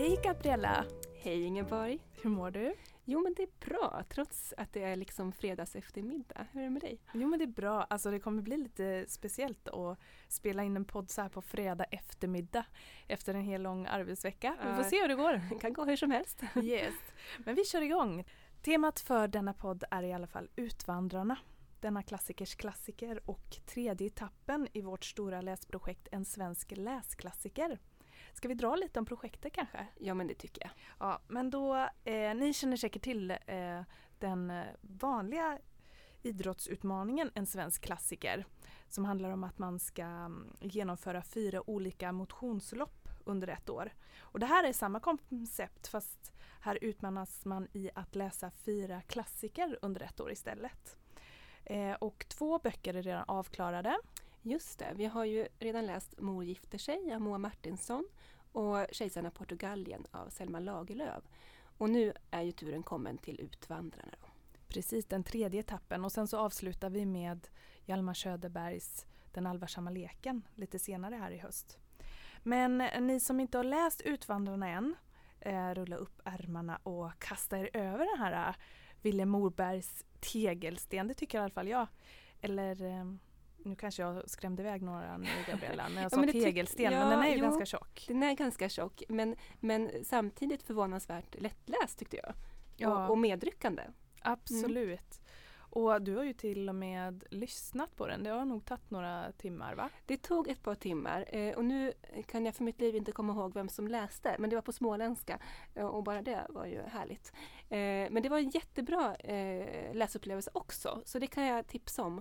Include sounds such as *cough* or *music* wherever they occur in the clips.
Hej Gabriella! Hej Ingeborg! Hur mår du? Jo men det är bra trots att det är liksom fredags eftermiddag. Hur är det med dig? Jo men det är bra. Alltså det kommer bli lite speciellt att spela in en podd så här på fredag eftermiddag efter en hel lång arbetsvecka. Vi får se hur det går. Det *laughs* kan gå hur som helst. *laughs* Yes. Men vi kör igång. Temat för denna podd är i alla fall Utvandrarna. Denna klassikers klassiker och tredje etappen i vårt stora läsprojekt En svensk läsklassiker. Ska vi dra lite om projektet kanske? Ja men det tycker jag. Ja, men då, eh, ni känner säkert till eh, den eh, vanliga idrottsutmaningen En svensk klassiker som handlar om att man ska mm, genomföra fyra olika motionslopp under ett år. Och det här är samma koncept fast här utmanas man i att läsa fyra klassiker under ett år istället. Eh, och två böcker är redan avklarade. Just det, vi har ju redan läst Mor gifter sig av Moa Martinsson och Kejsarna Portugalien av Selma Lagerlöf. Och nu är ju turen kommen till Utvandrarna. Då. Precis, den tredje etappen och sen så avslutar vi med Hjalmar Söderbergs Den allvarsamma leken lite senare här i höst. Men ni som inte har läst Utvandrarna än, eh, rulla upp ärmarna och kasta er över den här eh, Ville Vilhelm Morbergs tegelsten, det tycker i alla fall jag. Eller eh, nu kanske jag skrämde iväg några nu *laughs* Gabriella när jag sa ja, tegelsten, ja, men den är ju jo, ganska tjock. Den är ganska tjock men, men samtidigt förvånansvärt lättläst tyckte jag. Ja. Och, och medryckande. Absolut. Mm. Och du har ju till och med lyssnat på den. Det har nog tagit några timmar va? Det tog ett par timmar eh, och nu kan jag för mitt liv inte komma ihåg vem som läste men det var på småländska eh, och bara det var ju härligt. Eh, men det var en jättebra eh, läsupplevelse också så det kan jag tipsa om.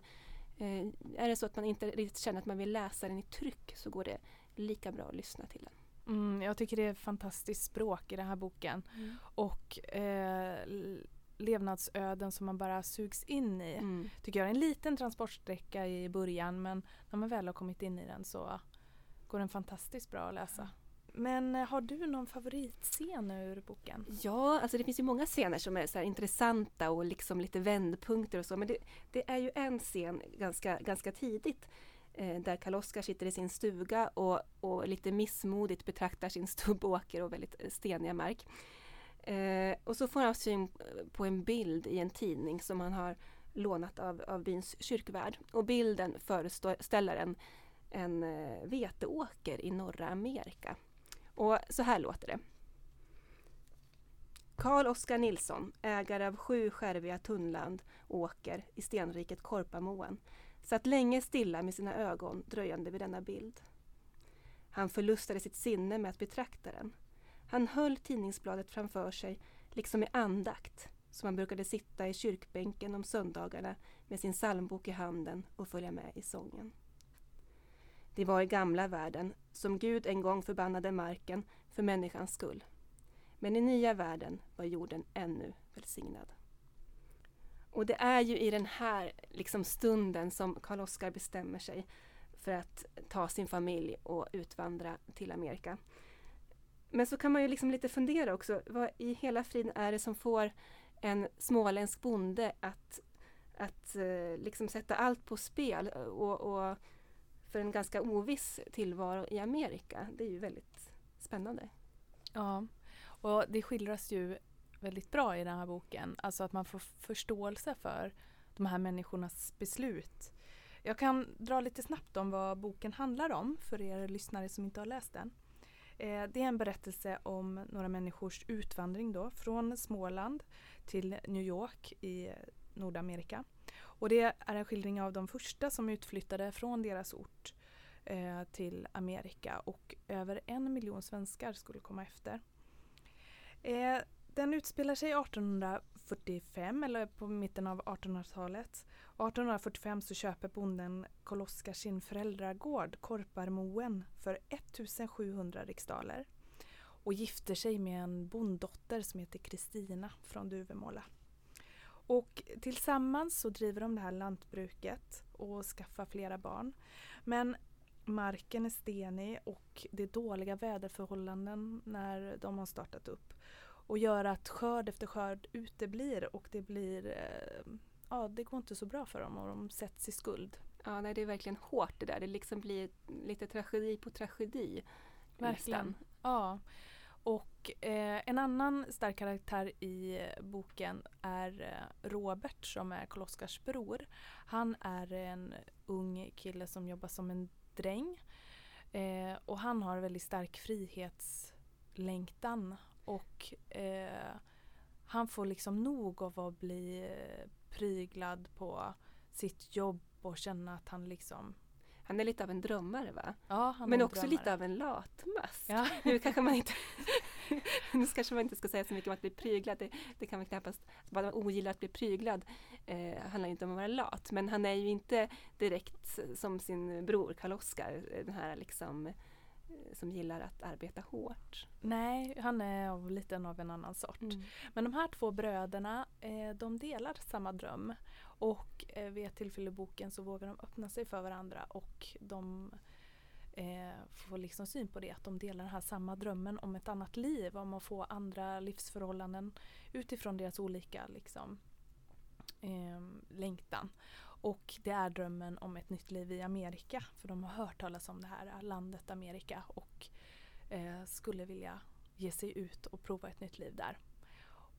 Eh, är det så att man inte riktigt känner att man vill läsa den i tryck så går det lika bra att lyssna till den. Mm, jag tycker det är fantastiskt språk i den här boken. Mm. Och eh, levnadsöden som man bara sugs in i. Mm. Tycker jag är en liten transportsträcka i början men när man väl har kommit in i den så går den fantastiskt bra att läsa. Men eh, har du någon favoritscen ur boken? Ja, alltså det finns ju många scener som är så intressanta och liksom lite vändpunkter och så. Men det, det är ju en scen ganska, ganska tidigt eh, där Karl-Oskar sitter i sin stuga och, och lite missmodigt betraktar sin stubbåker och väldigt eh, steniga mark. Eh, och så får han syn på en bild i en tidning som han har lånat av, av byns kyrkvärd. Och bilden föreställer en, en eh, veteåker i norra Amerika. Och så här låter det. Karl Oskar Nilsson, ägare av sju skärviga tunnland åker i stenriket Korpamoen, satt länge stilla med sina ögon dröjande vid denna bild. Han förlustade sitt sinne med att betrakta den. Han höll tidningsbladet framför sig, liksom i andakt, som han brukade sitta i kyrkbänken om söndagarna med sin psalmbok i handen och följa med i sången. Det var i gamla världen som Gud en gång förbannade marken för människans skull. Men i nya världen var jorden ännu välsignad. Och det är ju i den här liksom stunden som Karl Oskar bestämmer sig för att ta sin familj och utvandra till Amerika. Men så kan man ju liksom lite fundera också, vad i hela friden är det som får en småländsk bonde att, att eh, liksom sätta allt på spel och, och för en ganska oviss tillvaro i Amerika. Det är ju väldigt spännande. Ja, och det skildras ju väldigt bra i den här boken. Alltså att man får förståelse för de här människornas beslut. Jag kan dra lite snabbt om vad boken handlar om för er lyssnare som inte har läst den. Eh, det är en berättelse om några människors utvandring då från Småland till New York i Nordamerika. Och det är en skildring av de första som utflyttade från deras ort eh, till Amerika och över en miljon svenskar skulle komma efter. Eh, den utspelar sig 1845 eller på mitten av 1800-talet. 1845 så köper bonden Karl Oskar sin föräldragård Korparmoen för 1700 riksdaler och gifter sig med en bonddotter som heter Kristina från Duvemåla. Och tillsammans så driver de det här lantbruket och skaffar flera barn. Men marken är stenig och det är dåliga väderförhållanden när de har startat upp. Och gör att skörd efter skörd uteblir och det blir eh, ja, det går inte så bra för dem och de sätts i skuld. Ja, nej, det är verkligen hårt det där. Det liksom blir lite tragedi på tragedi. Verkligen. Ja. Och eh, en annan stark karaktär i boken är eh, Robert som är Karl-Oskars bror. Han är en ung kille som jobbar som en dräng. Eh, och han har väldigt stark frihetslängtan och eh, han får liksom nog av att bli eh, pryglad på sitt jobb och känna att han liksom han är lite av en drömmare va? Ja, Men också drömmare. lite av en latmask. Ja. *laughs* Nu kanske man inte *laughs* Nu kanske man inte ska säga så mycket om att bli pryglad. Det, det kan man knappast... Bara man ogillar att bli pryglad eh, handlar inte om att vara lat. Men han är ju inte direkt som sin bror Karl-Oskar. Den här liksom eh, som gillar att arbeta hårt. Nej, han är av lite av en annan sort. Men de här två bröderna, eh, de delar samma dröm. Och eh, vid ett tillfälle i boken så vågar de öppna sig för varandra och de eh, får liksom syn på det, att de delar den här samma drömmen om ett annat liv, om att få andra livsförhållanden utifrån deras olika liksom, eh, längtan. Och det är drömmen om ett nytt liv i Amerika, för de har hört talas om det här landet Amerika och eh, skulle vilja ge sig ut och prova ett nytt liv där.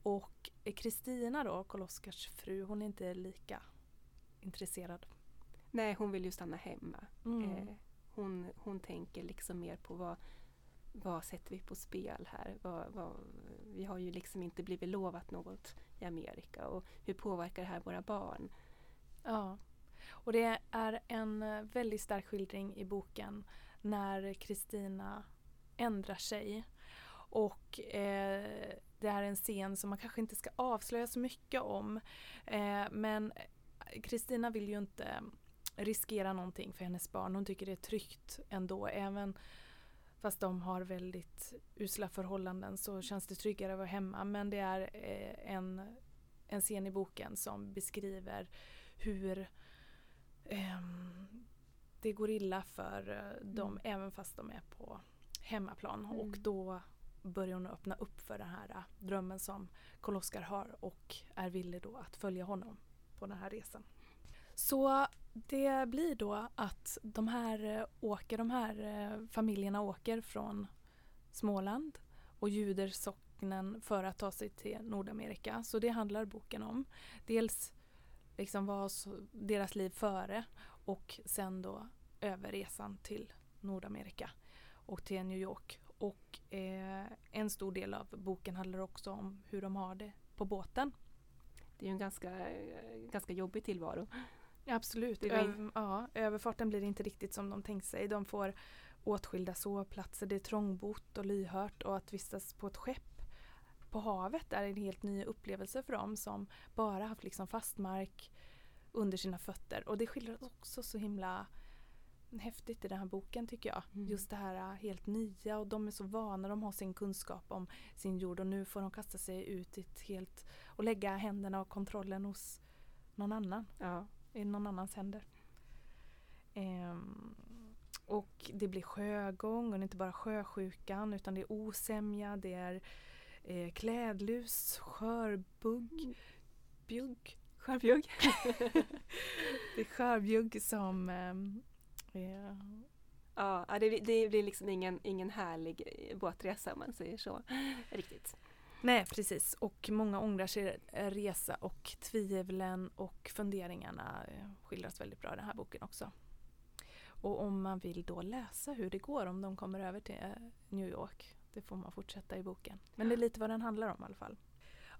Och eh, Kristina då, Karl-Oskars fru, hon är inte lika intresserad. Nej, hon vill ju stanna hemma. Mm. Eh, hon, hon tänker liksom mer på vad, vad sätter vi på spel här? Vad, vad, vi har ju liksom inte blivit lovat något i Amerika och hur påverkar det här våra barn? Ja. Och det är en eh, väldigt stark skildring i boken när Kristina ändrar sig. Och eh, det är en scen som man kanske inte ska avslöja så mycket om. Eh, men eh, Kristina vill ju inte eh, riskera någonting för hennes barn. Hon tycker det är tryggt ändå. Även fast de har väldigt usla förhållanden så känns det tryggare att vara hemma. Men det är eh, en, en scen i boken som beskriver hur ehm, det går illa för eh, dem Mm. även fast de är på hemmaplan. Mm. Och då börjar hon öppna upp för den här eh, drömmen som Karl-Oskar har och är villig då att följa honom på den här resan. Så det blir då att de här eh, åker, de här eh, familjerna åker från Småland och Juder socknen för att ta sig till Nordamerika. Så det handlar boken om. Dels liksom vad deras liv före och sen då över resan till Nordamerika och till New York. Och eh, en stor del av boken handlar också om hur de har det på båten. Det är ju en ganska, ganska jobbig tillvaro. Absolut. Över, ja, överfarten blir inte riktigt som de tänkt sig. De får åtskilda sovplatser, det är trångbott och lyhört och att vistas på ett skepp på havet är en helt ny upplevelse för dem som bara haft liksom fast mark under sina fötter. Och det skildras också så himla häftigt i den här boken tycker jag. Mm. Just det här äh, helt nya och de är så vana, de har sin kunskap om sin jord och nu får de kasta sig ut i ett helt och lägga händerna och kontrollen hos någon annan Ja. i någon annans händer. Ehm, och det blir sjögång och det är inte bara sjösjukan utan det är osämja, det är eh, klädlus, skörbugg, bjugg. Skörbjugg. *laughs* Det är skörbjugg som ehm, eh, Ja, ja, det, det blir liksom ingen, ingen härlig eh, båtresa om man säger så. Riktigt. Nej precis och många ångrar sin resa och tvivlen och funderingarna eh, skildras väldigt bra i den här boken också. Och om man vill då läsa hur det går om de kommer över till eh, New York, det får man fortsätta i boken. Men det är lite vad den handlar om i alla fall.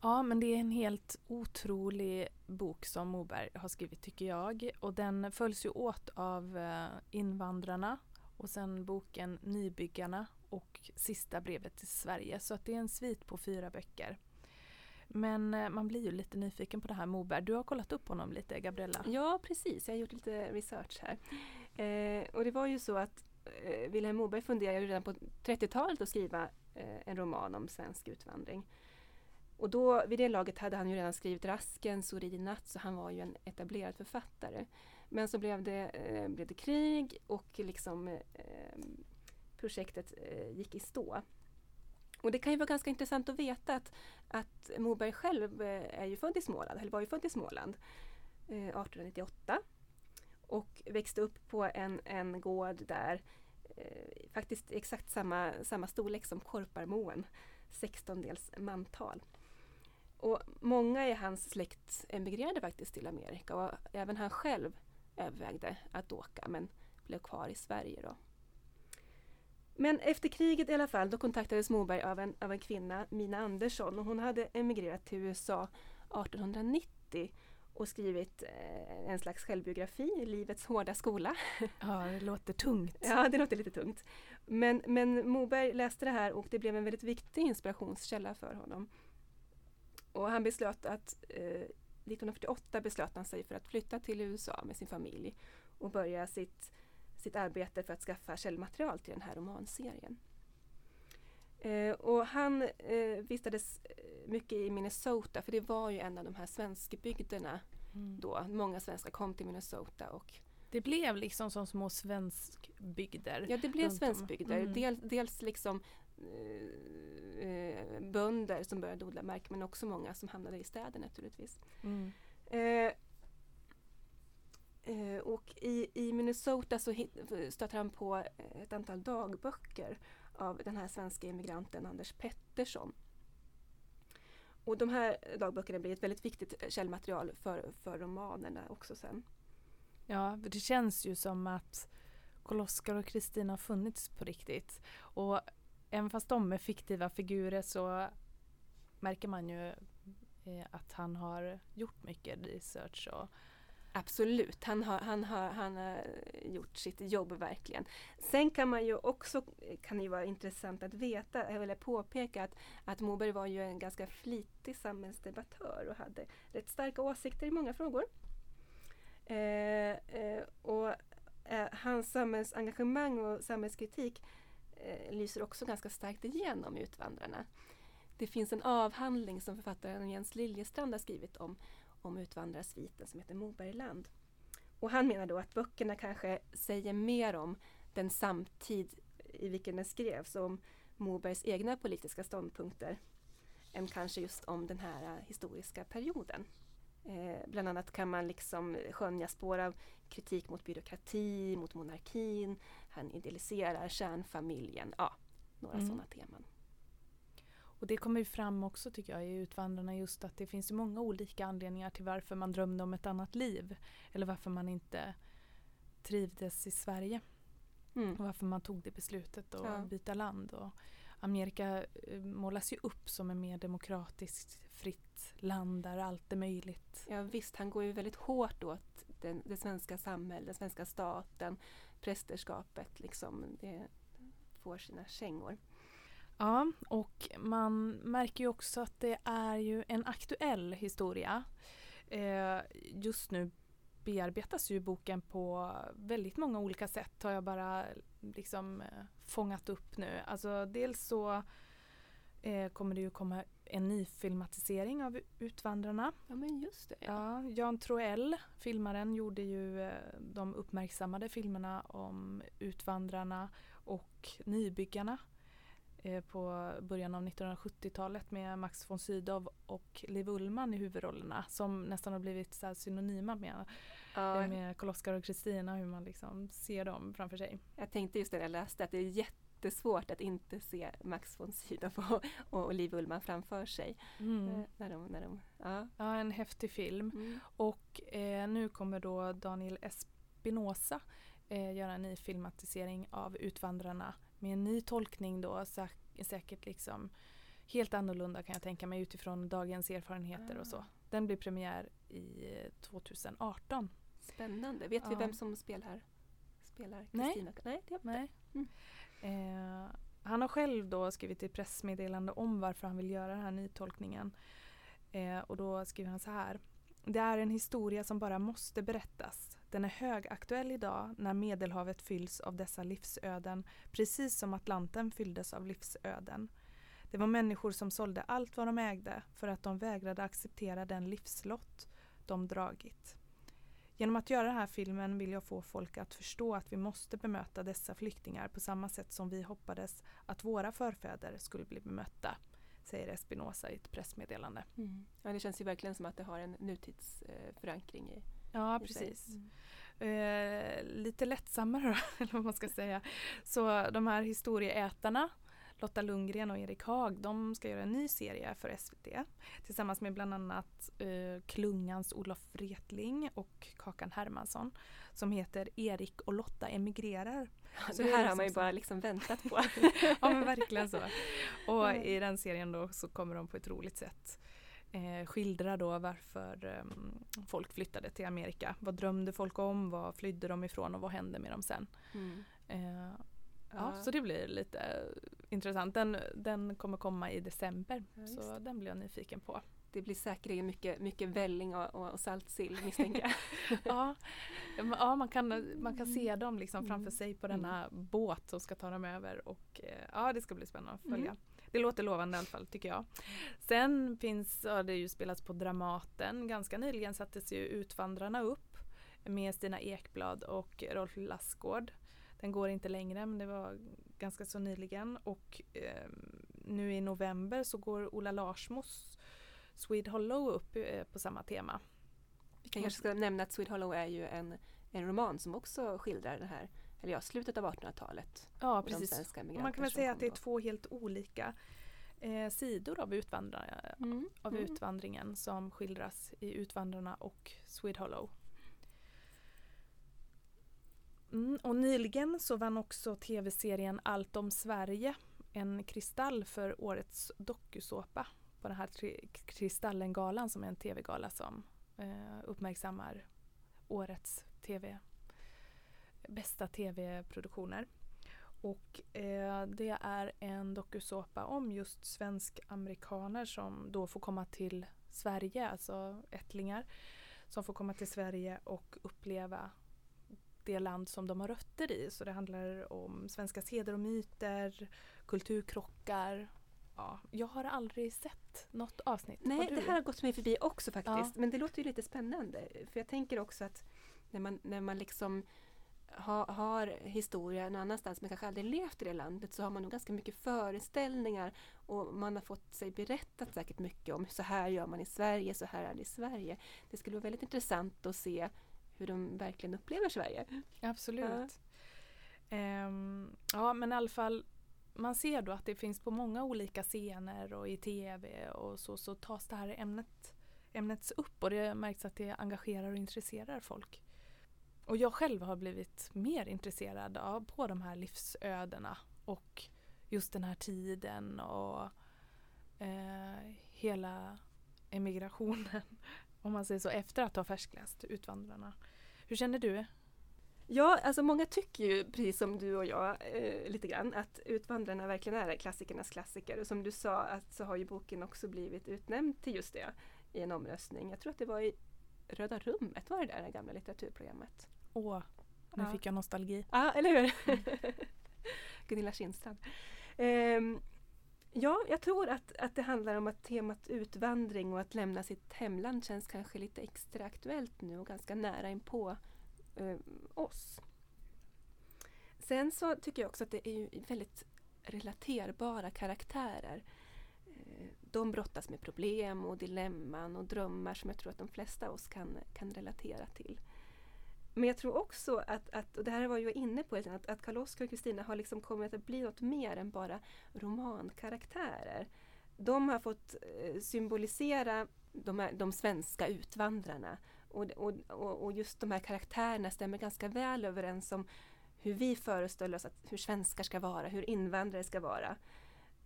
Ja men det är en helt otrolig bok som Moberg har skrivit tycker jag. Och den följs ju åt av eh, Invandrarna och sen boken Nybyggarna och Sista brevet till Sverige. Så att det är en svit på fyra böcker. Men eh, man blir ju lite nyfiken på det här Moberg. Du har kollat upp honom lite Gabriella. Ja, precis. Jag har gjort lite research här. Eh, och det var ju så att eh, Vilhelm Moberg funderade redan på 30-talet att skriva eh, en roman om svensk utvandring. Och då, vid det laget hade han ju redan skrivit Raskens och Rinat så han var ju en etablerad författare. Men så blev det, eh, blev det krig och liksom eh, projektet eh, gick i stå. Och det kan ju vara ganska intressant att veta att, att Moberg själv eh, är ju född i Småland, eller var ju född i Småland eh, 1898 och växte upp på en, en gård där eh, faktiskt exakt samma, samma storlek som Korparmoen, 16 dels mantal. Och många i hans släkt emigrerade faktiskt till Amerika och även han själv övervägde att åka men blev kvar i Sverige. Då. Men efter kriget i alla fall, då kontaktades Moberg av en, av en kvinna, Mina Andersson, och hon hade emigrerat till USA 1890 och skrivit eh, en slags självbiografi, Livets hårda skola. *laughs* Ja, det låter tungt. ja, det låter lite tungt. Men, men Moberg läste det här och det blev en väldigt viktig inspirationskälla för honom. Och han beslöt att eh, 1948 beslöt han sig för att flytta till USA med sin familj och börja sitt, sitt arbete för att skaffa källmaterial till den här romanserien. Eh, och han eh, vistades mycket i Minnesota för det var ju en av de här svenskbygderna mm. då. Många svenskar kom till Minnesota och det blev liksom som små svenskbygder. Ja, det blev svenskbygder. Mm. Del, dels liksom eh, eh, bönder som började odla mark men också många som hamnade i städer naturligtvis. Mm. Eh, eh, och i, i Minnesota så stöter han på ett antal dagböcker av den här svenska immigranten Anders Pettersson. Och de här dagböckerna blir ett väldigt viktigt källmaterial för, för romanerna också sen. Ja, det känns ju som att Karl-Oskar och Kristina har funnits på riktigt. Och även fast de är fiktiva figurer så märker man ju eh, att han har gjort mycket research och Absolut, han har, han, har, han har gjort sitt jobb verkligen. Sen kan man ju också, kan det vara intressant att veta, eller påpeka att, att Moberg var ju en ganska flitig samhällsdebattör och hade rätt starka åsikter i många frågor. Eh, eh, och eh, hans samhällsengagemang och samhällskritik eh, lyser också ganska starkt igenom i Utvandrarna. Det finns en avhandling som författaren Jens Liljestrand har skrivit om om utvandrarsviten som heter Mobergland. Och han menar då att böckerna kanske säger mer om den samtid i vilken den skrevs och om Mobergs egna politiska ståndpunkter än kanske just om den här uh, historiska perioden. Eh, bland annat kan man liksom skönja spår av kritik mot byråkrati, mot monarkin. Han idealiserar kärnfamiljen. Ja, några mm. sådana teman. Och det kommer ju fram också tycker jag i Utvandrarna just att det finns ju många olika anledningar till varför man drömde om ett annat liv. Eller varför man inte trivdes i Sverige. Mm. Och varför man tog det beslutet att ja. byta land. Och Amerika eh, målas ju upp som en mer demokratiskt fritt land där allt är möjligt. Ja visst, han går ju väldigt hårt åt den, det svenska samhället, den svenska staten, prästerskapet liksom. Det får sina kängor. Ja, och man märker ju också att det är ju en aktuell historia. Eh, just nu bearbetas ju boken på väldigt många olika sätt har jag bara liksom eh, fångat upp nu. Alltså dels så eh, kommer det ju komma en ny filmatisering av Utvandrarna. Ja men just det. Ja. ja Jan Troell, filmaren, gjorde ju de uppmärksammade filmerna om Utvandrarna och Nybyggarna på början av 1970-talet med Max von Sydow och Liv Ullmann i huvudrollerna som nästan har blivit så synonyma med, ja. med Karl-Oskar och Kristina, hur man liksom ser dem framför sig. Jag tänkte just när jag läste att det är jättesvårt att inte se Max von Sydow och, och Liv Ullmann framför sig. Mm. Eh, när de, när de, ja. ja, en häftig film. Mm. Och eh, nu kommer då Daniel Espinosa eh, göra en ny filmatisering av Utvandrarna med en ny tolkning då säkert liksom helt annorlunda kan jag tänka mig utifrån dagens erfarenheter ah. och så. Ah. Den blir premiär i 2018. Spännande. Vet vi vem som spelar spelar Kristina? Nej. Nej, Nej. Mm. Eh, han har själv då skrivit ett pressmeddelande om varför han vill göra den här nytolkningen. Eh, och då skriver han så här. Det är en historia som bara måste berättas. Den är högaktuell idag när Medelhavet fylls av dessa livsöden precis som Atlanten fylldes av livsöden. Det var människor som sålde allt vad de ägde för att de vägrade acceptera den livslott de dragit. Genom att göra den här filmen vill jag få folk att förstå att vi måste bemöta dessa flyktingar på samma sätt som vi hoppades att våra förfäder skulle bli bemötta, säger Espinosa i ett pressmeddelande. Mm. Ja, det känns ju verkligen som att det har en nutidsförankring i Ja, precis. Mm. Eh, lite lättsammare då, *laughs* eller vad man ska säga. Så de här historieätarna Lotta Lundgren och Erik Haag, de ska göra en ny serie för SVT tillsammans med bland annat eh, Klungans Olof Wretling och Kakan Hermansson som heter Erik och Lotta emigrerar. Så det här har man ju bara liksom väntat på. *laughs* ja men verkligen så. Och i den serien då så kommer de på ett roligt sätt eh, skildra då varför eh, folk flyttade till Amerika. Vad drömde folk om? Vad flydde de ifrån och vad hände med dem sen? Mm. Eh, ja, så det blir lite intressant. Den, den kommer komma i december ja, så den blir jag nyfiken på. Det blir säkerligen mycket, mycket välling och, och, och saltsill misstänker jag. *laughs* ja, ja man, kan, man kan se dem liksom framför mm. sig på denna mm. båt som ska ta dem över och eh, ja det ska bli spännande att följa. Mm. Det låter lovande i alla fall tycker jag. Sen finns, ja, det ju spelats på Dramaten. Ganska nyligen sattes ju Utvandrarna upp med Stina Ekblad och Rolf Lassgård. Den går inte längre men det var ganska så nyligen och eh, nu i november så går Ola Larsmos Swede Hollow upp eh, på samma tema. Vi kan kanske ska nämna att Swede Hollow är ju en, en roman som också skildrar det här eller ja, slutet av 1800-talet. Ja, precis. Man kan väl säga att det är två helt olika eh, sidor av, mm. av mm. utvandringen som skildras i Utvandrarna och Swede Hollow. Mm, och nyligen så vann också tv-serien Allt om Sverige en kristall för årets dokusåpa på den här Kristallengalan som är en tv-gala som eh, uppmärksammar årets tv bästa tv-produktioner. Och eh, det är en dokusåpa om just svensk-amerikaner som då får komma till Sverige, alltså ättlingar som får komma till Sverige och uppleva det land som de har rötter i. Så det handlar om svenska seder och myter, kulturkrockar. Ja, jag har aldrig sett något avsnitt. Nej, det här har gått mig förbi också faktiskt. Ja. Men det låter ju lite spännande. För jag tänker också att när man, när man liksom ha, har historia någon annanstans men kanske aldrig levt i det landet så har man nog ganska mycket föreställningar och man har fått sig berättat säkert mycket om så här gör man i Sverige, så här är det i Sverige. Det skulle vara väldigt intressant att se hur de verkligen upplever Sverige. Absolut. Ja. Um, ja men i alla fall man ser då att det finns på många olika scener och i tv och så, så tas det här ämnet, ämnets upp och det märks att det engagerar och intresserar folk. Och jag själv har blivit mer intresserad av på de här livsödena och just den här tiden och eh, hela emigrationen, *laughs* om man säger så, efter att ha färskläst Utvandrarna. Hur känner du? Ja, alltså många tycker ju precis som du och jag eh, lite grann att Utvandrarna verkligen är klassikernas klassiker. Och som du sa att så har ju boken också blivit utnämnd till just det i en omröstning. Jag tror att det var i Röda rummet, var det där det gamla litteraturprogrammet? Åh, nu ja. fick jag nostalgi. Ja, eller hur? Mm. *laughs* Gunilla Kindstrand. Um, ja, jag tror att, att det handlar om att temat utvandring och att lämna sitt hemland känns kanske lite extra aktuellt nu och ganska nära inpå eh, oss. Sen så tycker jag också att det är väldigt relaterbara karaktärer. Eh, de brottas med problem och dilemman och drömmar som jag tror att de flesta av oss kan, kan relatera till. Men jag tror också att, att och det här var jag inne på, att, att Karl-Oskar och Kristina har liksom kommit att bli något mer än bara romankaraktärer. De har fått eh, symbolisera de, här, de svenska utvandrarna och, och, och just de här karaktärerna stämmer ganska väl överens om hur vi föreställer oss att hur svenskar ska vara, hur invandrare ska vara.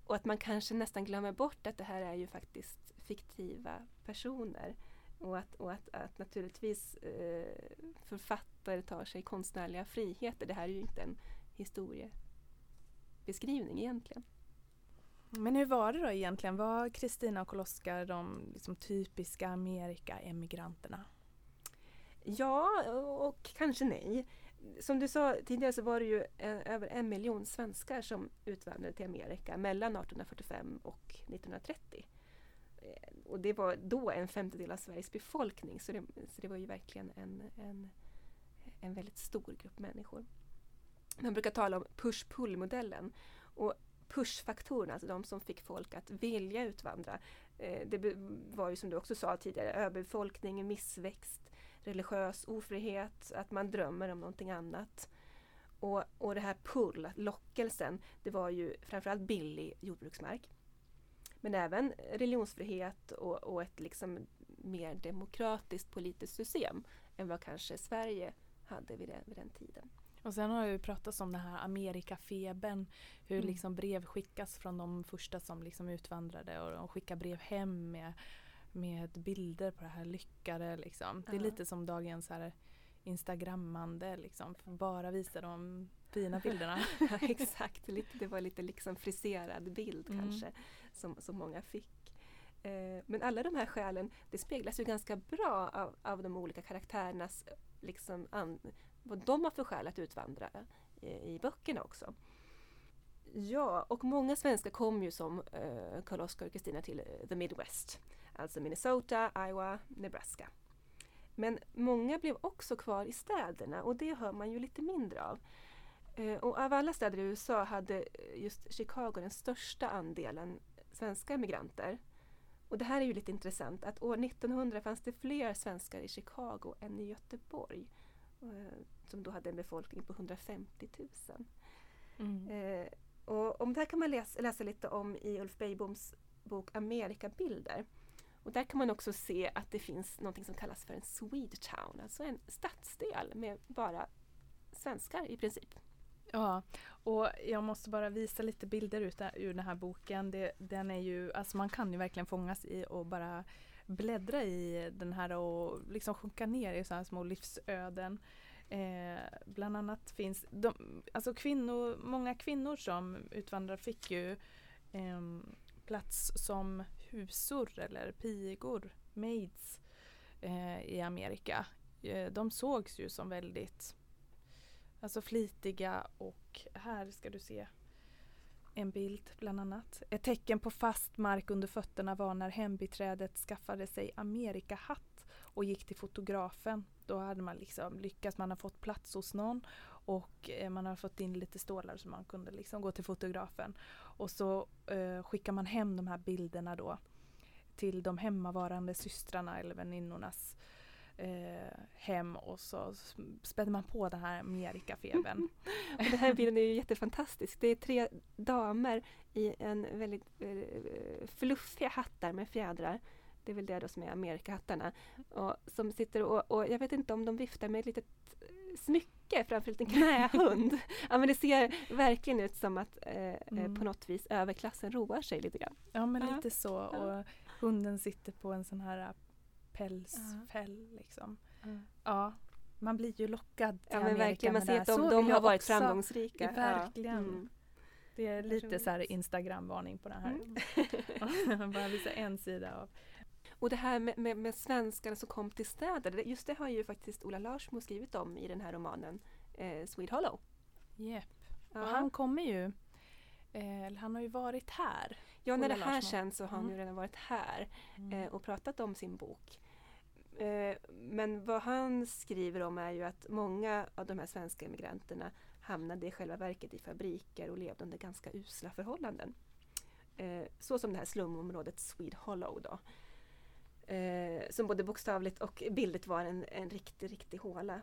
Och att man kanske nästan glömmer bort att det här är ju faktiskt fiktiva personer. Och att, och att, att naturligtvis eh, författare tar sig konstnärliga friheter. Det här är ju inte en historiebeskrivning egentligen. Men hur var det då egentligen? Var Kristina och Karl-Oskar de liksom typiska Amerika-emigranterna? Ja, och kanske nej. Som du sa tidigare så var det ju eh, över en miljon svenskar som utvandrade till Amerika mellan 1845 och 1930 eh, och det var då en femtedel av Sveriges befolkning så det, så det var ju verkligen en, en, en väldigt stor grupp människor. Man brukar tala om push-pull-modellen. Och push-faktorerna, alltså de som fick folk att vilja utvandra. Eh, det var ju som du också sa tidigare, överbefolkning, missväxt, religiös ofrihet, att man drömmer om någonting annat. Och, och det här pull, lockelsen, det var ju framförallt billig jordbruksmark. Men även religionsfrihet och, och ett liksom mer demokratiskt politiskt system än vad kanske Sverige hade vid den, vid den tiden. Och sen har ju pratats om den här Amerikafebern. Hur Mm. liksom brev skickas från de första som liksom utvandrade och de skickar brev hem med, med bilder på det här lyckade. Liksom. Det är lite som dagens här instagrammande liksom. Bara visa de fina bilderna. *laughs* Exakt, det var lite liksom friserad bild Mm. kanske som, som många fick. Eh, men alla de här skälen det speglas ju ganska bra av, av de olika karaktärernas liksom an, vad de har för skäl att utvandra eh, i böckerna också. Ja, och många svenskar kom ju som eh, Karl-Oskar och Kristina till eh, the Midwest. Alltså Minnesota, Iowa, Nebraska. Men många blev också kvar i städerna och det hör man ju lite mindre av. Eh, och av alla städer i USA hade just Chicago den största andelen svenska migranter. Och det här är ju lite intressant att år 1900 fanns det fler svenskar i Chicago än i Göteborg. eh, Som då hade en befolkning på 150 000. Mm. Eh, och om det här kan man läsa, läsa lite om i Ulf Beijboms bok Amerikabilder. Och där kan man också se att det finns något som kallas för en Swedetown, alltså en stadsdel med bara svenskar i princip. Ja, och jag måste bara visa lite bilder ut där, ur den här boken. Det, den är ju, alltså man kan ju verkligen fångas i och bara bläddra i den här och liksom sjunka ner i sådana små livsöden. Eh, bland annat finns, de, alltså kvinnor, många kvinnor som utvandrar fick ju eh, plats som husor eller pigor, maids eh, i Amerika. Eh, de sågs ju som väldigt Alltså flitiga och här ska du se en bild bland annat. Ett tecken på fast mark under fötterna var när hembiträdet skaffade sig Amerikahatt och gick till fotografen. Då hade man liksom lyckats, man har fått plats hos någon och eh, man har fått in lite stålar så man kunde liksom gå till fotografen. Och så eh, skickar man hem de här bilderna då till de hemmavarande systrarna eller väninnornas eh, hem och så spädde man på den här Amerikafebern. *laughs* Och den här bilden är ju jättefantastisk. Det är tre damer i en väldigt eh, fluffiga hattar med fjädrar. Det är väl det då som är Amerikahattarna. Och, som sitter och, och jag vet inte om de viftar med ett litet eh, smycke framför en knähund. *laughs* ja, men det ser verkligen ut som att eh, eh, Mm. på något vis överklassen roar sig lite grann. Ja men lite så och hunden sitter på en sån här pälsfäll liksom. Ja, man blir ju lockad till Ja men Amerika verkligen, man ser att de, de har varit också. framgångsrika. Verkligen. Mm. Det är lite så. Instagram-varning på den här. Mm. *laughs* Bara visa en sida av. Och det här med, med, med svenskarna som kom till städer, just det har ju faktiskt Ola Larsmo skrivit om i den här romanen eh, Swede Hollow. Yep. Ja. Och han kommer ju, eh, han har ju varit här. ja, när Ola det här Larsmo. känns så har han ju Mm. redan varit här Mm. eh, och pratat om sin bok. Eh, men vad han skriver om är ju att många av de här svenska immigranterna hamnade i själva verket i fabriker och levde under ganska usla förhållanden. Eh, så som det här slumområdet Swede Hollow då. Eh, som både bokstavligt och bildligt var en, en riktig, riktig håla.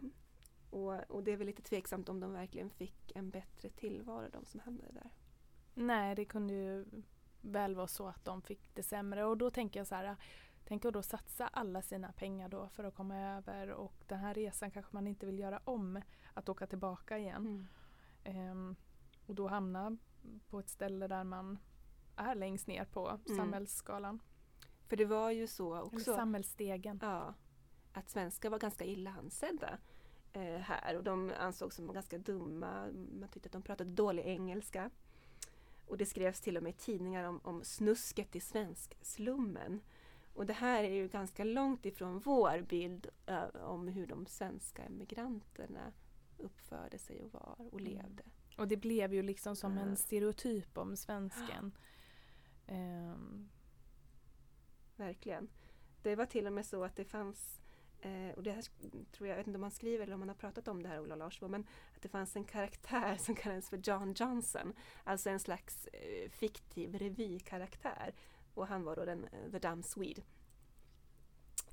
Och, och det är väl lite tveksamt om de verkligen fick en bättre tillvaro, de som hamnade där. Nej, det kunde ju väl vara så att de fick det sämre och då tänker jag så här, tänk att då satsa alla sina pengar då för att komma över och den här resan kanske man inte vill göra om, att åka tillbaka igen. Ehm, och då hamna på ett ställe där man är längst ner på Mm. samhällsskalan. För det var ju så Eller också. samhällsstegen. Ja, att svenskar var ganska illa ansedda eh, här och de ansågs som ganska dumma. Man tyckte att de pratade dålig engelska. Och det skrevs till och med i tidningar om, om snusket i svensk-slummen. Och det här är ju ganska långt ifrån vår bild eh, om hur de svenska emigranterna uppförde sig och var och Mm. levde. Och det blev ju liksom som Ja. en stereotyp om svensken. *gasps* Ehm, Verkligen. Det var till och med så att det fanns Eh, och det här tror jag, jag vet inte om man skriver eller om man har pratat om det här, Ola Larsbo, men att det fanns en karaktär som kallades för John Johnson. Alltså en slags eh, fiktiv revykaraktär. Och han var då den, eh, the dumb Swede.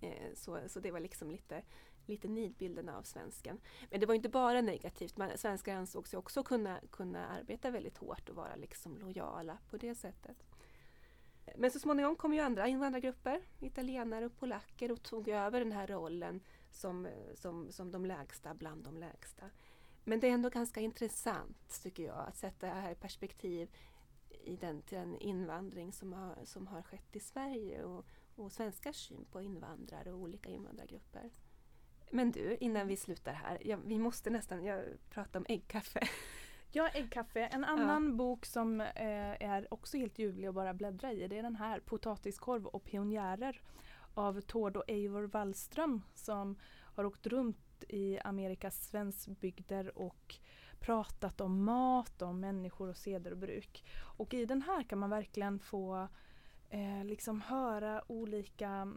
Eh, så, så det var liksom lite lite nidbilden av svensken. Men det var inte bara negativt, man, svenskar ansågs ju också kunna, kunna arbeta väldigt hårt och vara liksom lojala på det sättet. Men så småningom kom ju andra invandrargrupper, italienare och polacker och tog över den här rollen som, som, som de lägsta bland de lägsta. Men det är ändå ganska intressant tycker jag att sätta det här i perspektiv i den, till den invandring som har, som har skett i Sverige och, och svenskars syn på invandrare och olika invandrargrupper. Men du, innan vi slutar här, jag, vi måste nästan Jag prata om äggkaffe. *laughs* Ja, äggkaffe. En annan ja. bok som eh, är också helt ljuvlig att bara bläddra i det är den här Potatiskorv och pionjärer av Tord och Eivor Wallström som har åkt runt i Amerikas svenskbygder och pratat om mat, om människor och seder och bruk. Och i den här kan man verkligen få eh, liksom höra olika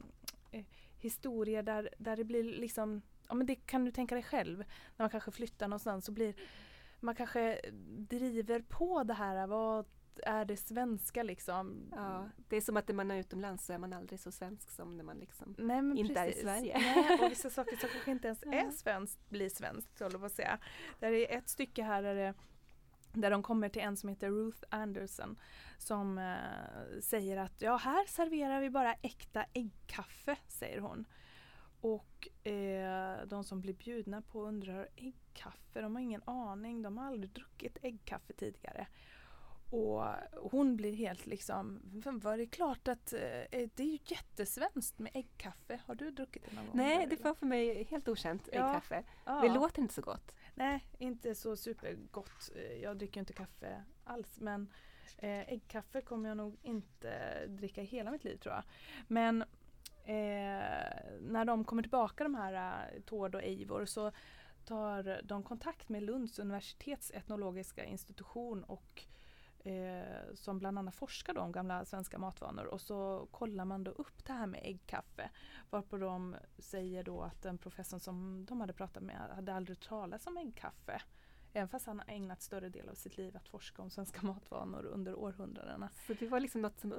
eh, historier där, där det blir liksom, ja men det kan du tänka dig själv, när man kanske flyttar någonstans så blir man kanske driver på det här, vad är det svenska liksom? Ja, det är som att när man är utomlands så är man aldrig så svensk som när man liksom Nej, inte precis. är i Sverige. Nej, och vissa saker som kanske inte ens *laughs* är svenskt blir svenskt, håller på att säga. Där är ett stycke här där det där de kommer till en som heter Ruth Anderson som eh, säger att ja, här serverar vi bara äkta äggkaffe, säger hon. Och eh, de som blir bjudna på undrar äggkaffe, de har ingen aning, de har aldrig druckit äggkaffe tidigare. Och hon blir helt liksom, var det klart att eh, det är ju jättesvenskt med äggkaffe. Har du druckit det någon gång? Nej, det var för mig helt okänt, äggkaffe. Ja. Det låter inte så gott. Nej, inte så supergott. Jag dricker inte kaffe alls men eh, äggkaffe kommer jag nog inte dricka i hela mitt liv tror jag. Men eh, Eh, när de kommer tillbaka de här eh, Tord och Eivor så tar de kontakt med Lunds universitets etnologiska institution och eh, som bland annat forskar om gamla svenska matvanor och så kollar man då upp det här med äggkaffe. Varpå de säger då att den professorn som de hade pratat med hade aldrig talat om äggkaffe. Även fast han har ägnat större del av sitt liv att forska om svenska matvanor under århundradena. Så det var liksom något som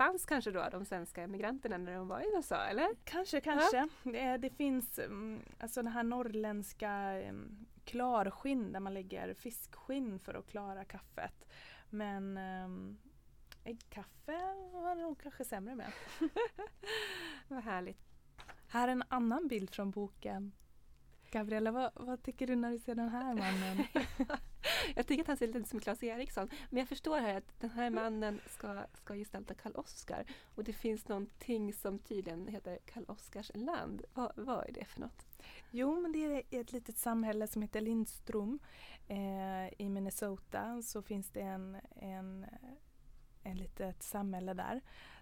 uppfanns kanske då de svenska emigranterna när de var i USA eller? Kanske, kanske. Ja. Det, det, finns mm, alltså det här norrländska mm, klarskinn där man lägger fiskskinn för att klara kaffet. Men um, äggkaffe var det nog kanske sämre med. *laughs* vad härligt. Här är en annan bild från boken. Gabriella, vad, vad, tycker du när du ser den här mannen? *laughs* jag tycker att han ser lite ut som Claes Eriksson. Men jag förstår här att den här mannen ska, ska gestalta Karl-Oskar. Och det finns någonting som tydligen heter Karl-Oskars land. Vad, vad är det för något? Jo, men det är ett litet samhälle som heter Lindström eh, i Minnesota. Så finns det en, en, en litet samhälle där.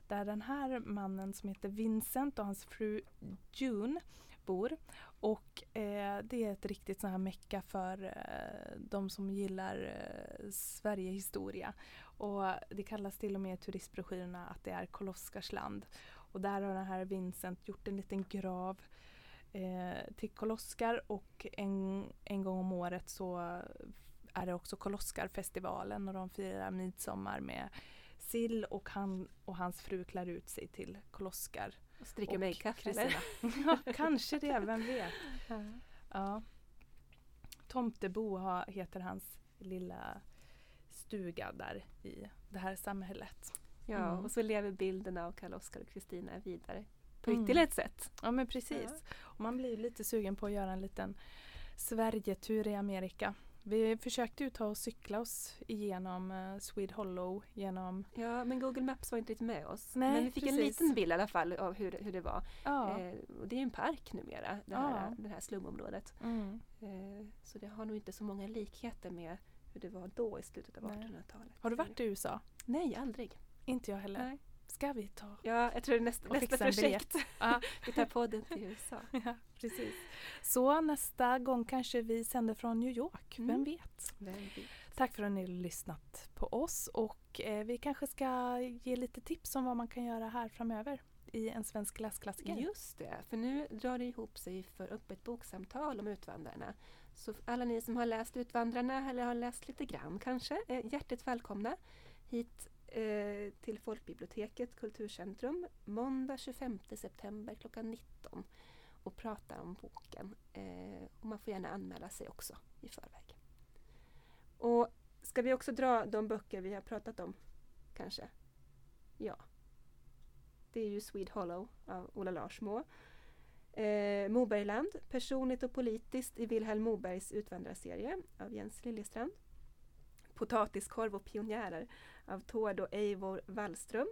Där den här mannen som heter Vincent och hans fru June bor. Och eh, det är ett riktigt sånt här mecka för eh, de som gillar eh, Sverigehistoria. Och det kallas till och med i turistbroschyrerna att det är Koloskarsland. Och där har den här Vincent gjort en liten grav eh, till Koloskar och en, en gång om året så är det också Koloskarfestivalen och de firar midsommar med sill och han och hans fru klär ut sig till Koloskar. Stricker äggkaffe eller? *laughs* ja, kanske det, vem vet. Ja. ja. Tomtebo heter hans lilla stuga där i det här samhället. Ja, mm. och så lever bilden av Karl-Oskar och Kristina vidare på mm. ytterligare ett sätt. Ja men precis. Ja. Och man blir lite sugen på att göra en liten Sverigetur i Amerika. Vi försökte ju ta och cykla oss igenom uh, Swede Hollow genom... Ja men Google Maps var inte riktigt med oss. Nej, men vi fick precis. en liten bild i alla fall av hur, hur det var. Ja. Eh, och det är en park numera, det här, ja. det här slumområdet. Mm. Eh, så det har nog inte så många likheter med hur det var då i slutet av 1800-talet. Har du varit i USA? Nej, aldrig. Inte jag heller. Nej. Ska vi ta Ja, jag tror det är nästa, nästa projekt. *laughs* Ja. *laughs* vi tar podden till USA. *laughs* Ja, precis. Så nästa gång kanske vi sänder från New York, mm. vem, vet? vem vet? Tack för att ni har lyssnat på oss och eh, vi kanske ska ge lite tips om vad man kan göra här framöver i en svensk läsklassiker. Just det, för nu drar det ihop sig för öppet boksamtal om Utvandrarna. Så alla ni som har läst Utvandrarna eller har läst lite grann kanske, är hjärtligt välkomna hit eh, till Folkbiblioteket Kulturcentrum måndag 25 september klockan 19. och pratar om boken. Eh, och man får gärna anmäla sig också i förväg. Och ska vi också dra de böcker vi har pratat om? Kanske? Ja. Det är ju Swede Hollow av Ola Larsmo. Eh, Mobergland, personligt och politiskt i Vilhelm Mobergs utvandrarserie av Jens Liljestrand. Potatiskorv och pionjärer av Tord och Eivor Wallström.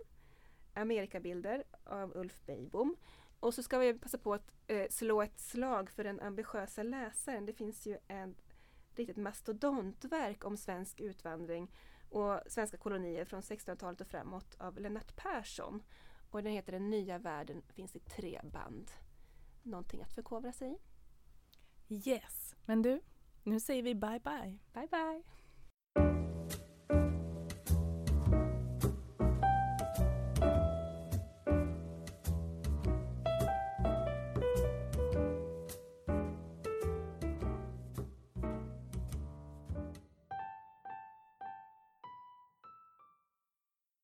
Amerikabilder av Ulf Beijbom. Och så ska vi passa på att eh, slå ett slag för den ambitiösa läsaren. Det finns ju ett riktigt mastodontverk om svensk utvandring och svenska kolonier från 1600-talet och framåt av Lennart Persson. Och den heter Den nya världen, finns i tre band. Någonting att förkovra sig i. Yes, men du, nu säger vi bye bye. Bye bye!